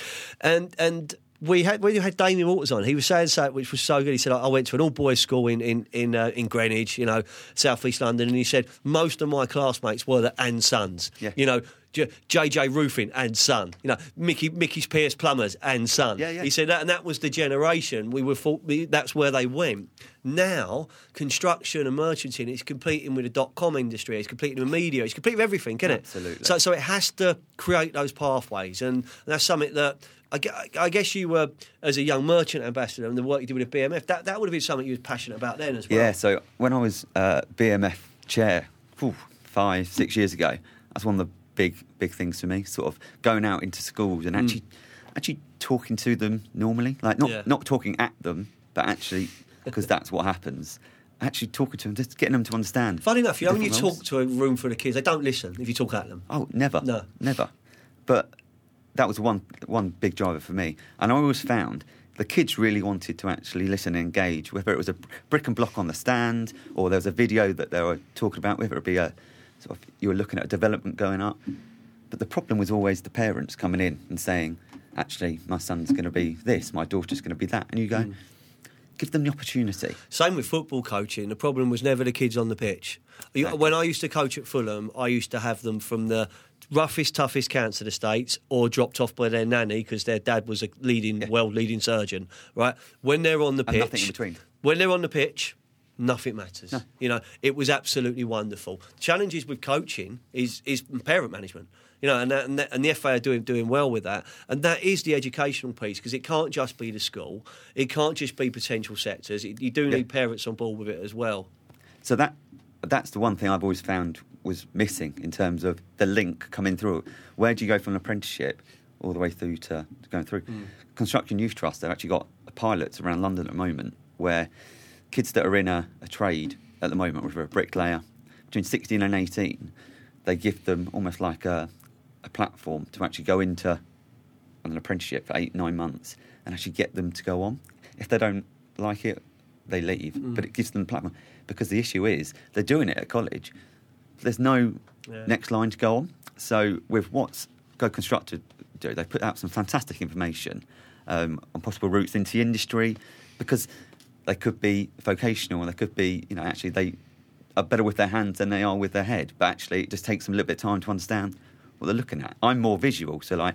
and and we had we had Damien Walters on. He was saying something which was so good. He said, "I went to an all boys school in in in, uh, in Greenwich, you know, South East London," and he said most of my classmates were the and sons, Yeah. you know. J- JJ Roofing and Son, you know, Mickey Mickey's Pierce Plumbers and Son. Yeah, yeah. He said that, and that was the generation we were. thought that's where they went. Now, construction and merchanting is competing with the dot com industry. It's competing with media. It's competing with everything, isn't it? Absolutely. So, so it has to create those pathways, and that's something that I, I guess you were as a young merchant ambassador and the work you did with the BMF. That that would have been something you was passionate about then as well. Yeah, so when I was uh, BMF chair phew, five, six years ago, that's one of the big, big things for me. Sort of going out into schools and actually, actually talking to them normally, like not Yeah. not talking at them, but actually because that's what happens. Actually talking to them, just getting them to understand. Funny enough, you when you roles. talk to a room full of kids, they don't listen if you talk at them. Oh, never. No. Never. But that was one one big driver for me. And I always found the kids really wanted to actually listen and engage, whether it was a brick and block on the stand or there was a video that they were talking about, whether it be a sort of you were looking at a development going up. But the problem was always the parents coming in and saying, actually, my son's going to be this, my daughter's going to be that. And you go, Hmm. give them the opportunity. Same with football coaching. The problem was never the kids on the pitch. Exactly. When I used to coach at Fulham, I used to have them from the roughest, toughest cancer estates or dropped off by their nanny because their dad was a leading, Yeah. world leading surgeon. Right? When they're on the And pitch, nothing in between. When they're on the pitch, nothing matters. No. You know, it was absolutely wonderful. Challenges with coaching is is parent management. You know, and that, and, that, and the FA are doing doing well with that, and that is the educational piece because it can't just be the school, it can't just be potential sectors. It, you do Yeah. need parents on board with it as well. So that that's the one thing I've always found was missing in terms of the link coming through. Where do you go from an apprenticeship all the way through to, going through? Hmm. Construction Youth Trust, they've actually got pilots around London at the moment where kids that are in a, a trade at the moment, whether a bricklayer, between 16 and 18, they give them almost like a, a platform to actually go into an apprenticeship for eight, nine months and actually get them to go on. If they don't like it, they leave. Hmm. But it gives them the platform. Because the issue is, they're doing it at college. There's no Yeah. next line to go on. So, with what's Go Constructed do, they put out some fantastic information um, on possible routes into the industry because they could be vocational and they could be, you know, actually they are better with their hands than they are with their head. But actually, it just takes them a little bit of time to understand what they're looking at. I'm more visual, so like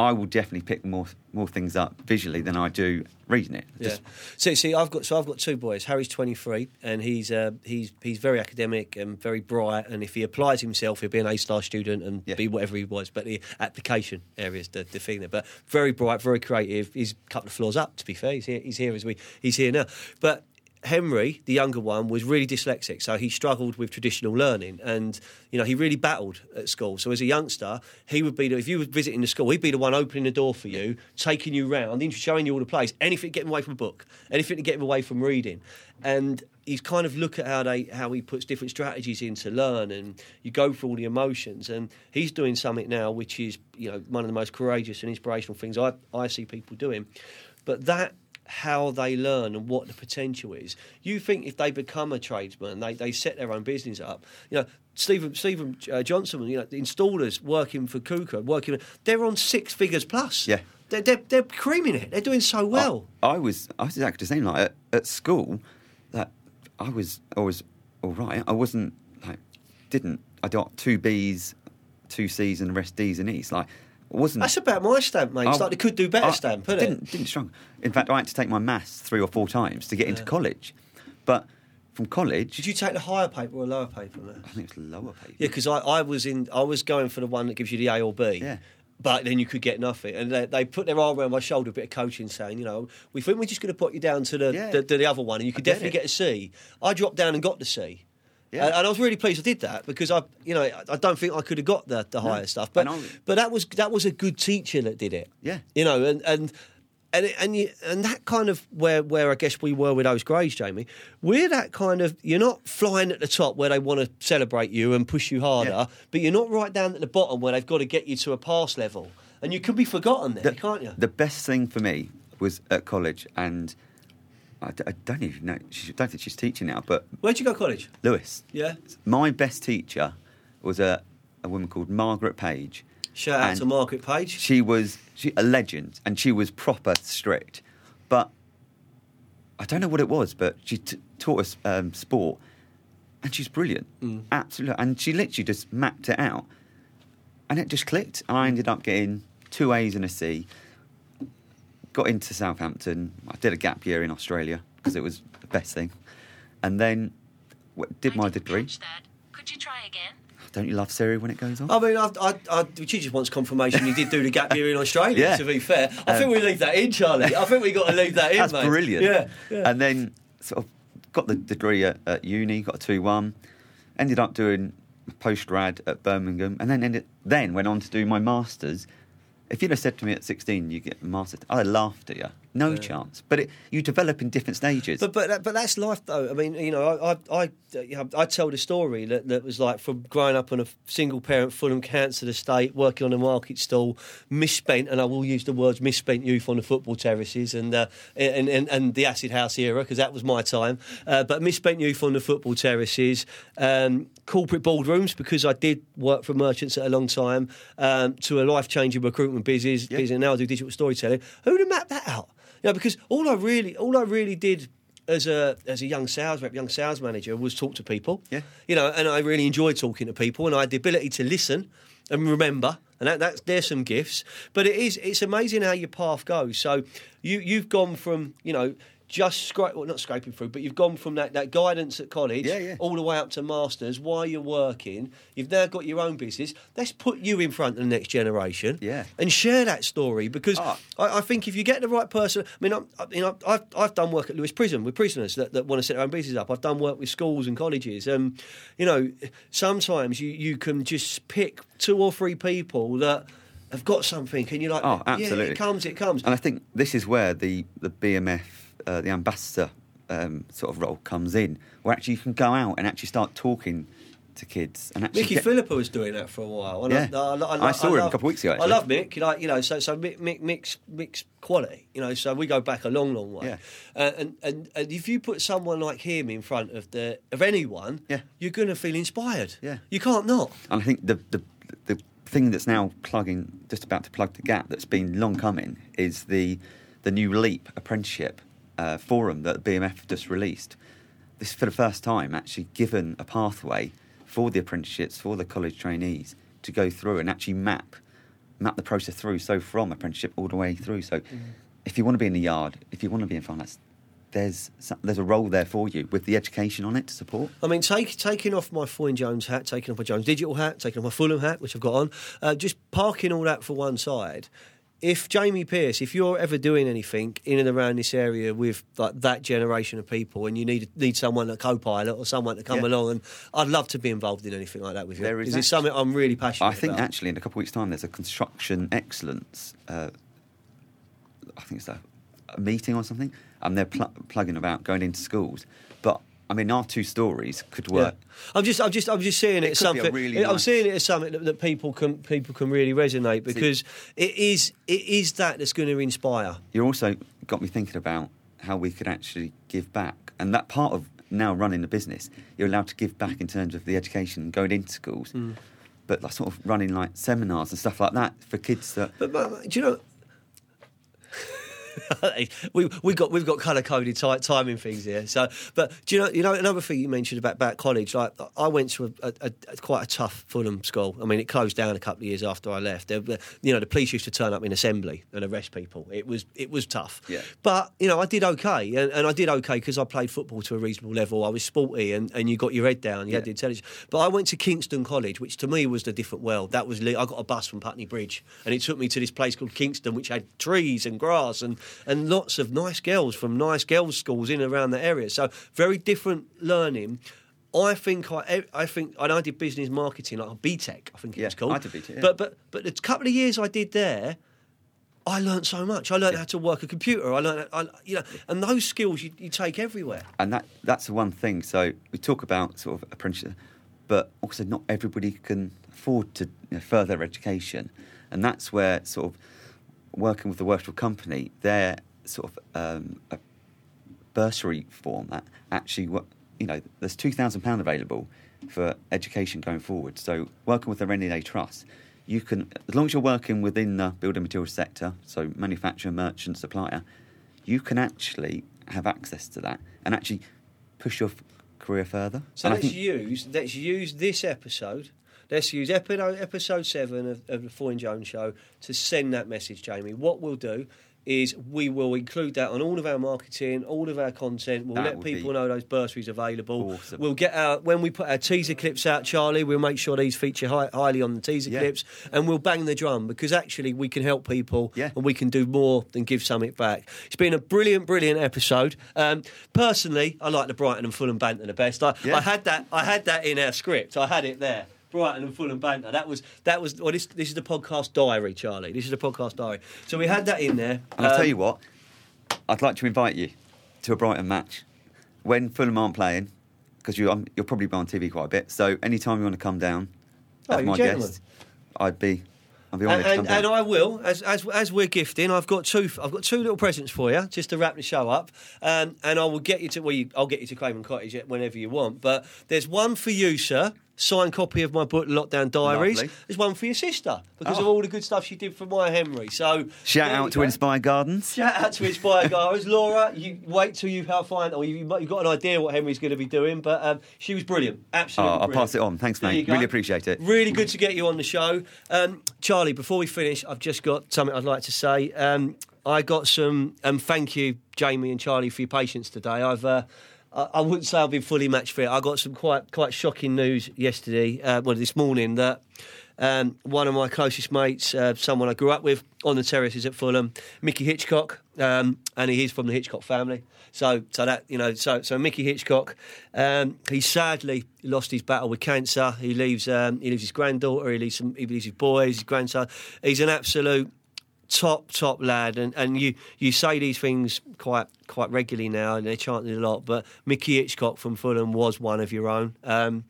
I will definitely pick more more things up visually than I do reading it. Yeah. So see, I've got so I've got two boys. Harry's twenty three, and he's uh, he's he's very academic and very bright. And if he applies himself, he'll be an A star student and Yeah. be whatever he was. But the application area is the, the thing there. But very bright, very creative. He's a couple of floors up. To be fair, he's here. He's here as we. He's here now. But Henry, the younger one, was really dyslexic, so he struggled with traditional learning, and you know he really battled at school. So as a youngster, he would be the, if you were visiting the school, he'd be the one opening the door for you, taking you round, showing you all the place, anything to get him away from a book, anything to get him away from reading, and he's kind of look at how they how he puts different strategies in to learn, and you go through all the emotions, and he's doing something now which is you know one of the most courageous and inspirational things I I see people doing, but that how they learn and what the potential is. You think if they become a tradesman, they, they set their own business up. You know, Stephen Stephen uh, Johnson, you know, the installers working for KUKA, working, they're on six figures plus. Yeah. They're, they're, they're creaming it. They're doing so well. I, I was I was exactly the same. Like at, at school, that I was always all right. I wasn't like didn't I got two B's, two C's, and the rest D's and E's. Like I wasn't. That's about my stamp, mate. It's I- like they could do better I stamp, isn't didn't, it? Didn't struggle. In fact, I had to take my maths three or four times to get into college. But from college, Did you take the higher paper or lower paper? Man? I think it was lower paper. Yeah, because I, I was in. I was going for the one that gives you the A or B. Yeah. But then you could get nothing, and they, they put their arm around my shoulder, a bit of coaching, saying, you know, we think we're just going to put you down to the, Yeah. the, to the other one, and you could definitely it. get a C. I dropped down and got the C. Yeah. And, I was really pleased I did that because I, you know, I- don't think I could have got the, the higher stuff. But but that was that was a good teacher that did it. Yeah. You know, and and and and you, and that kind of where where I guess we were with those grades, Jamie. We're that kind of you're not flying at the top where they want to celebrate you and push you harder, Yeah. but you're not right down at the bottom where they've got to get you to a pass level, and you can be forgotten there, the, can't you? The best thing for me was at college, and I, I don't even know. She, I don't think she's teaching now, but Where'd you go to college? Lewes. Yeah. My best teacher was a, a woman called Margaret Page. Shout out to Margaret Page. She was she, a legend, and she was proper strict. But I don't know what it was, but she t- taught us um, sport, and she's brilliant, Mm. absolutely. And she literally just mapped it out, and it just clicked. And I ended up getting two A's and a C. Got into Southampton. I did a gap year in Australia because it was the best thing, and then w- did I my didn't degree. catch that. Could you try again? Don't you love Siri when it goes on? I mean, I, I, I, she just wants confirmation you did do the gap year in Australia. Yeah. To be fair, I Um, think we leave that in, Charlie. I think we got to leave that in. That's mate. brilliant. Yeah, yeah. And then sort of got the degree at, at uni, got a two one, ended up doing post grad at Birmingham, and then ended, then went on to do my masters. If you'd have said to me at sixteen you get a master's, I'd have laughed at you. No chance. But it, you develop in different stages. But but but that's life though. I mean, you know, I I I, I tell the story that, that was like from growing up on a single parent Fulham council estate, working on a market stall, misspent, and I will use the words misspent youth on the football terraces and uh, and, and and the acid house era because that was my time. Uh, but misspent youth on the football terraces, um, corporate boardrooms because I did work for merchants at a long time, um, to a life changing recruitment business. Yeah. business. Now I do digital storytelling. Who'd have mapped that out? Know, because all I really all I really did as a as a young sales rep, young sales manager, was talk to people. Yeah. You know, and I really enjoyed talking to people, and I had the ability to listen and remember, and that, that's there's some gifts. But it is it's amazing how your path goes. So you you've gone from you know. Just scra- well, not scraping through, but you've gone from that, that guidance at college Yeah, yeah. all the way up to masters while you're working. You've now got your own business. Let's put you in front of the next generation Yeah. and share that story because Ah. I, I think if you get the right person, I mean, I'm, I, you know, I've, I've done work at Lewes Prison with prisoners that, that want to set their own business up. I've done work with schools and colleges. Um, you know, sometimes you, you can just pick two or three people that have got something, and you're like, Oh, yeah, absolutely. it comes, it comes. And I think this is where the, the BMF, uh, the ambassador um, sort of role comes in, where actually you can go out and actually start talking to kids and actually Mickey get- Philippa was doing that for a while. And Yeah. I, I, I, I saw him a couple of weeks ago, I love Mick. Like you know, so so Mick, Mick Mick's Mick's quality. You know, so we go back a long, long way. Yeah. Uh, and, and and if you put someone like him in front of the of anyone, Yeah. you're going to feel inspired. Yeah. you can't not. And I think the, the the thing that's now plugging, just about to plug the gap, that's been long coming, is the the new Leap apprenticeship uh, forum that BMF just released. This is for the first time actually given a pathway for the apprenticeships for the college trainees to go through and actually map map the process through. So from apprenticeship all the way through. So if you want to be in the yard, if you want to be in finance, there's there's a role there for you with the education on it to support. I mean, take, taking off my Foy Jones hat, taking off my Jones Digital hat, taking off my Fulham hat, which I've got on, uh, just parking all that for one side. If Jamie Pierce, if you're ever doing anything in and around this area with like that generation of people, and you need need someone to co-pilot or someone to come Yeah. along, and I'd love to be involved in anything like that with you There is it's something I'm really passionate I think about. actually in a couple of weeks' time there's a construction excellence. Uh, I think it's a, a meeting or something, and they're pl- plugging about going into schools. I mean, our two stories could Yeah. work. I'm just, I'm just, I'm just seeing it, It as could be a something. really I'm nice- seeing it as something that, that people can, people can really resonate because it is, it is that that's going to inspire. You also got me thinking about how we could actually give back, and that part of now running the business, you're allowed to give back in terms of the education going into schools. Hmm. But like sort of running like seminars and stuff like that for kids that but, but, do you know? [LAUGHS] we we got we've got colour coded ti timing things here. So, but do you know you know another thing you mentioned about about college? Like I went to a, a, a quite a tough Fulham school. I mean, it closed down a couple of years after I left. There, you know, the police used to turn up in assembly and arrest people. It was it was tough. Yeah. But you know, I did okay, and, and I did okay because I played football to a reasonable level. I was sporty, and, and you got your head down. You had the intelligence. But I went to Kingston College, which to me was the different world. That was I got a bus from Putney Bridge, and it took me to this place called Kingston, which had trees and grass and and lots of nice girls from nice girls' schools in and around the area. So very different learning. I think I, I think and I did business marketing like BTEC, I think it Yeah, was called. I did BTEC, yeah. But but but the couple of years I did there, I learned so much. I learned how to work a computer. I learned, I, you know, and those skills you, you take everywhere. and that that's the one thing. So we talk about sort of apprenticeship, but also not everybody can afford to you know, further education, and that's where sort of working with the virtual company, their sort of um, a bursary form that actually you know there's two thousand pound available for education going forward. So working with the Rainy Day Trust. You can, as long as you're working within the building materials sector, so manufacturer, merchant, supplier, you can actually have access to that and actually push your career further. So and let's think- use let's use this episode. Let's use episode episode seven of, of the and Jones show to send that message, Jamie. What we'll do is we will include that on all of our marketing, all of our content. We'll That let people know those bursaries available. awesome. We'll get our when we put our teaser clips out, Charlie. We'll make sure these feature high, highly on the teaser Yeah. clips, and we'll bang the drum because actually we can help people, Yeah. and we can do more than give something back. It's been a brilliant, brilliant episode. Um, personally, I like the Brighton and Fulham banter the best. I, Yeah. I had that. I had that in our script. I had it there. Brighton and Fulham banter. That was that was. Well, this this is the podcast diary, Charlie. This is the podcast diary. So we had that in there. And I'll Um, tell you what, I'd like to invite you to a Brighton match when Fulham aren't playing, because you, um, you'll probably be on TV quite a bit. So anytime you want to come down Oh, as my gentleman. guest, I'd be, I'd be honoured And, and, and I will, as, as as we're gifting, I've got two. I've got two little presents for you, just to wrap the show up. Um, and I will get you to. Well, you, I'll get you to Craven Cottage whenever you want. But there's one for you, sir. Signed copy of my book, Lockdown Diaries. Lovely. There's one for your sister because Oh. of all the good stuff she did for my Henry. So Shout out to go. Inspire Gardens. Shout out to Inspire Gardens, [LAUGHS] Laura, you wait till you have find or you, you've got an idea what Henry's going to be doing, but um, she was brilliant. Oh, Absolutely. I'll pass it on. Thanks, mate. Really appreciate it. Really good to get you on the show. Um, Charlie, before we finish, I've just got something I'd like to say. Um, I got some, um, thank you, Jamie and Charlie, for your patience today. I've. Uh, I wouldn't say I've been fully match fit. I got some quite quite shocking news yesterday, uh, well this morning, that um, one of my closest mates, uh, someone I grew up with on the terraces at Fulham, Mickey Hitchcock, um, and he is from the Hitchcock family. So, so that you know, so so Mickey Hitchcock, um, he sadly lost his battle with cancer. He leaves um, he leaves his granddaughter, he leaves some, he leaves his boys, his grandson. He's an absolute top top lad and, and you you say these things quite quite regularly now and they're chanting a lot but Mickey Hitchcock from Fulham was one of your own. Um,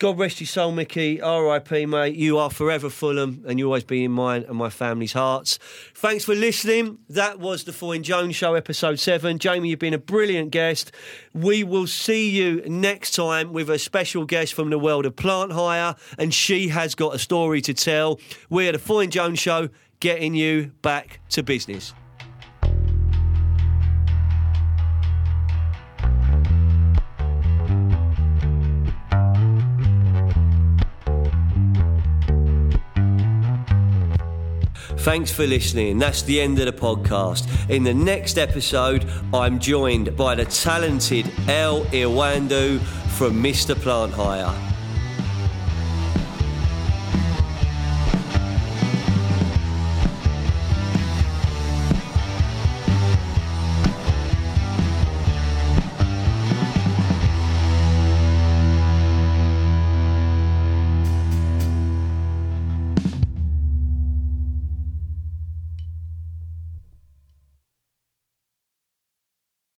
God rest your soul Mickey. R.I.P mate. You are forever Fulham and you always be in mine and my family's hearts. Thanks for listening. That was the Foy Jones show episode 7 Jamie you've been a brilliant guest. We will see you next time with a special guest from the world of plant hire and she has got a story to tell. We're the Foy Jones show getting you back to business. Thanks for listening. That's the end of the podcast. In the next episode, I'm joined by the talented El Irwandu from Mr. Plant Hire.